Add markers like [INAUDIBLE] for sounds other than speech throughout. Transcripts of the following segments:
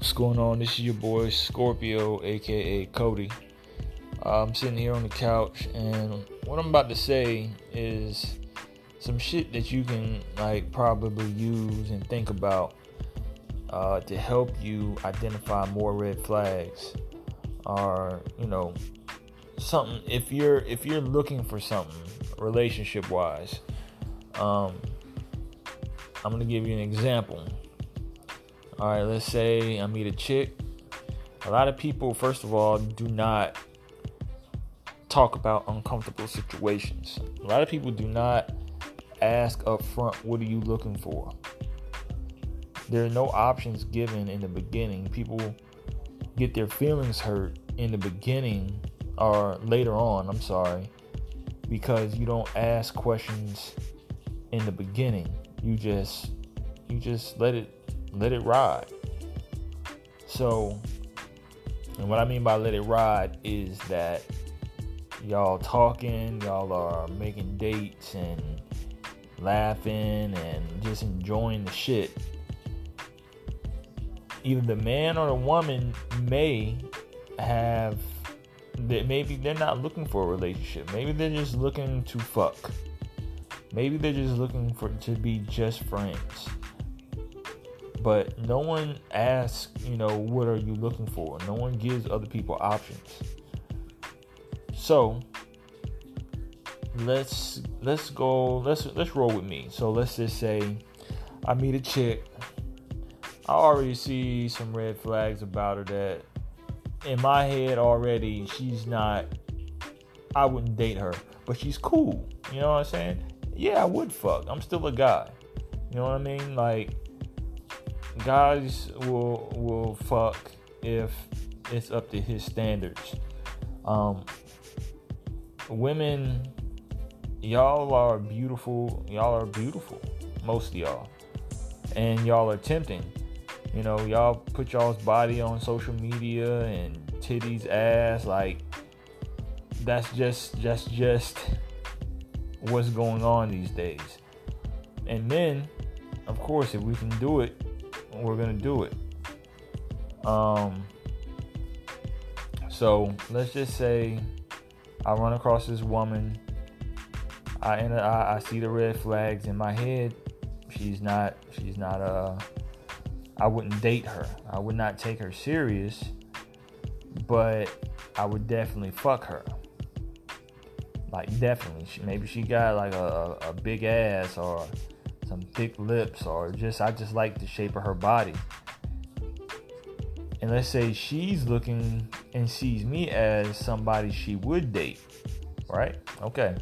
What's going on? This is your boy Scorpio, aka Cody. I'm sitting here on the couch, and what I'm about to say is some shit that you can like probably use and think about uh, to help you identify more red flags, or you know, something. If you're if you're looking for something relationship wise, um, I'm gonna give you an example all right, let's say I meet a chick. A lot of people, first of all, do not talk about uncomfortable situations. A lot of people do not ask up front, what are you looking for? There are no options given in the beginning. People get their feelings hurt in the beginning or later on, I'm sorry, because you don't ask questions in the beginning. You just you just let it let it ride. So, and what I mean by let it ride is that y'all talking, y'all are making dates and laughing and just enjoying the shit. Either the man or the woman may have that maybe they're not looking for a relationship. Maybe they're just looking to fuck. Maybe they're just looking for to be just friends but no one asks, you know, what are you looking for? No one gives other people options. So let's let's go let's let's roll with me. So let's just say I meet a chick. I already see some red flags about her that in my head already she's not I wouldn't date her, but she's cool. You know what I'm saying? Yeah, I would fuck. I'm still a guy. You know what I mean? Like guys will will fuck if it's up to his standards. Um, women, y'all are beautiful. Y'all are beautiful, most of y'all, and y'all are tempting. You know, y'all put y'all's body on social media and titties, ass, like that's just just just what's going on these days. And then, of course, if we can do it, we're gonna do it. Um, so let's just say I run across this woman. I I, I see the red flags in my head. She's not. She's not. Uh, I wouldn't date her. I would not take her serious. But I would definitely fuck her. Like definitely. She, maybe she got like a, a big ass or some thick lips or just I just like the shape of her body. And let's say she's looking and sees me as somebody she would date, right? Okay.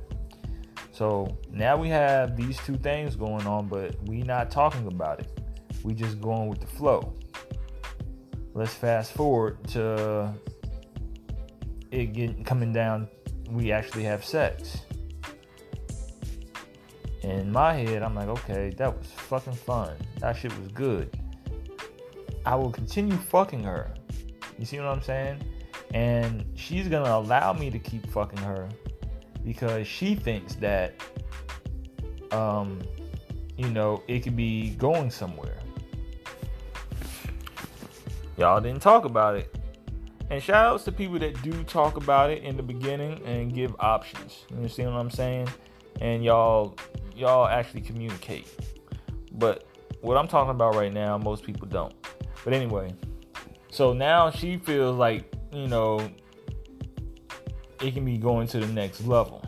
So now we have these two things going on, but we not talking about it. We just going with the flow. Let's fast forward to it getting coming down. We actually have sex in my head, I'm like, okay, that was fucking fun. That shit was good. I will continue fucking her. You see what I'm saying? And she's gonna allow me to keep fucking her because she thinks that, um, you know, it could be going somewhere. Y'all didn't talk about it. And shout outs to people that do talk about it in the beginning and give options. You understand what I'm saying? And y'all y'all actually communicate. But what I'm talking about right now, most people don't. But anyway, so now she feels like, you know, it can be going to the next level.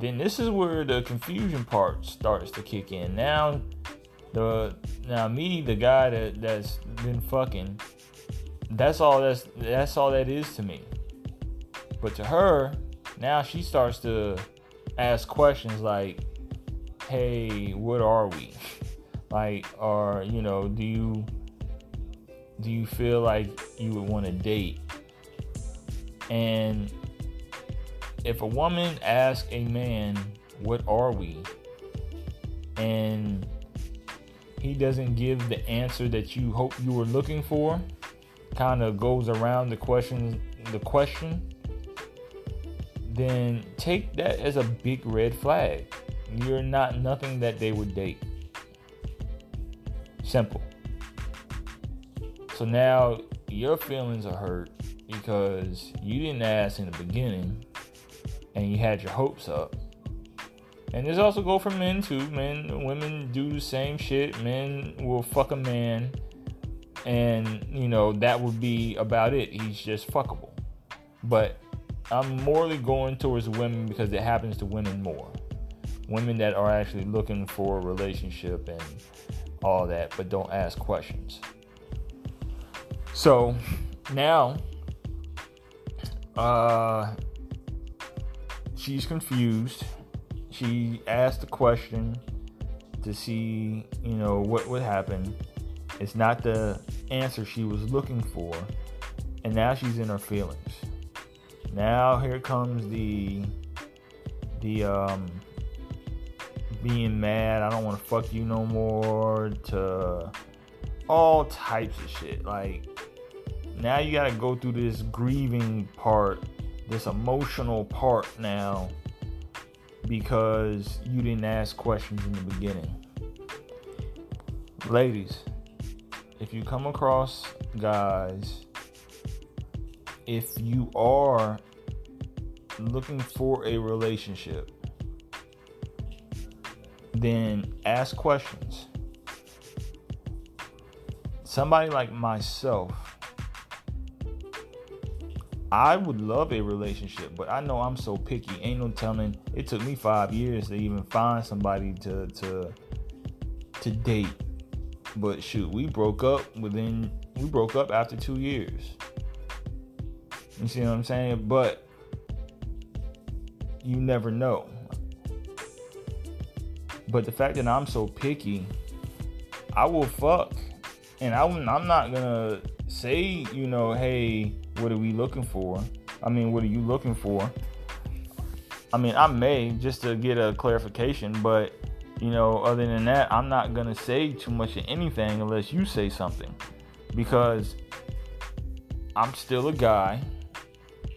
Then this is where the confusion part starts to kick in. Now the now me, the guy that, that's been fucking, that's all that's that's all that is to me. But to her, now she starts to ask questions like, "Hey, what are we?" [LAUGHS] Like, or you know, do you do you feel like you would want to date? And if a woman asks a man, "What are we?" and he doesn't give the answer that you hope you were looking for, kind of goes around the question the question then take that as a big red flag. You're not nothing that they would date. Simple. So now your feelings are hurt because you didn't ask in the beginning and you had your hopes up. And this also go for men too. Men, women do the same shit. Men will fuck a man, and you know that would be about it. He's just fuckable. But I'm morally going towards women because it happens to women more. Women that are actually looking for a relationship and all that, but don't ask questions. So now, uh, she's confused. She asked the question to see, you know, what would happen. It's not the answer she was looking for, and now she's in her feelings. Now here comes the the um being mad, I don't want to fuck you no more to all types of shit. Like now you got to go through this grieving part, this emotional part now because you didn't ask questions in the beginning. Ladies, if you come across guys, if you are looking for a relationship, then ask questions. Somebody like myself, I would love a relationship, but I know I'm so picky. Ain't no telling. It took me five years to even find somebody to to to date. But shoot, we broke up within we broke up after two years. You see what I'm saying? But you never know. But the fact that I'm so picky, I will fuck, and I'm I'm not gonna say you know, hey what are we looking for? I mean, what are you looking for? I mean, I may just to get a clarification, but you know, other than that, I'm not gonna say too much of anything unless you say something because I'm still a guy.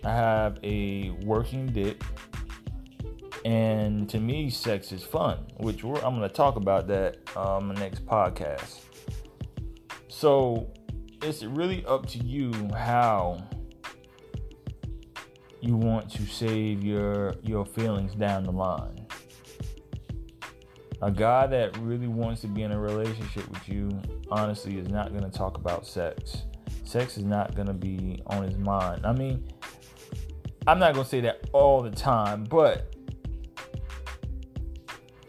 I have a working dick, and to me, sex is fun, which I'm gonna talk about that um, the next podcast. So it's really up to you how you want to save your your feelings down the line. A guy that really wants to be in a relationship with you, honestly, is not going to talk about sex. Sex is not going to be on his mind. I mean, I'm not to say that all the time, but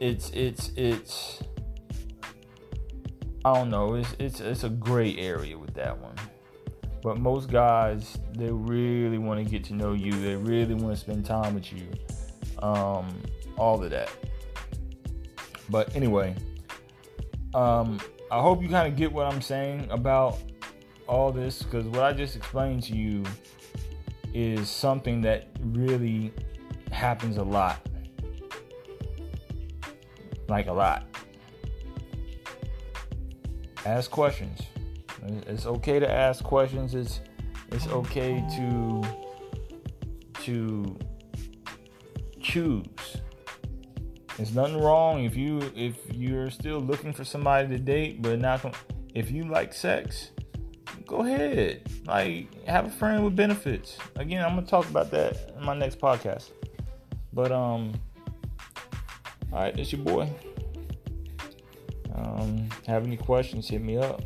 it's it's it's I don't know. It's it's it's a gray area with that one. But most guys, they really want to get to know you. They really want to spend time with you. Um, all of that. But anyway, um, I hope you kind of get what I'm saying about all this because what I just explained to you is something that really happens a lot. Like a lot ask questions. It's okay to ask questions. It's it's okay to to choose. There's nothing wrong if you if you're still looking for somebody to date, but not if you like sex, go ahead. Like have a friend with benefits. Again, I'm gonna talk about that in my next podcast. But um, all right, it's your boy. Um, have any questions, hit me up.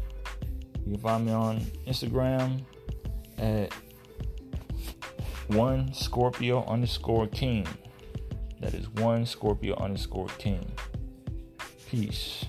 You can find me on Instagram at one Scorpio underscore king. That is one Scorpio underscore king. Peace.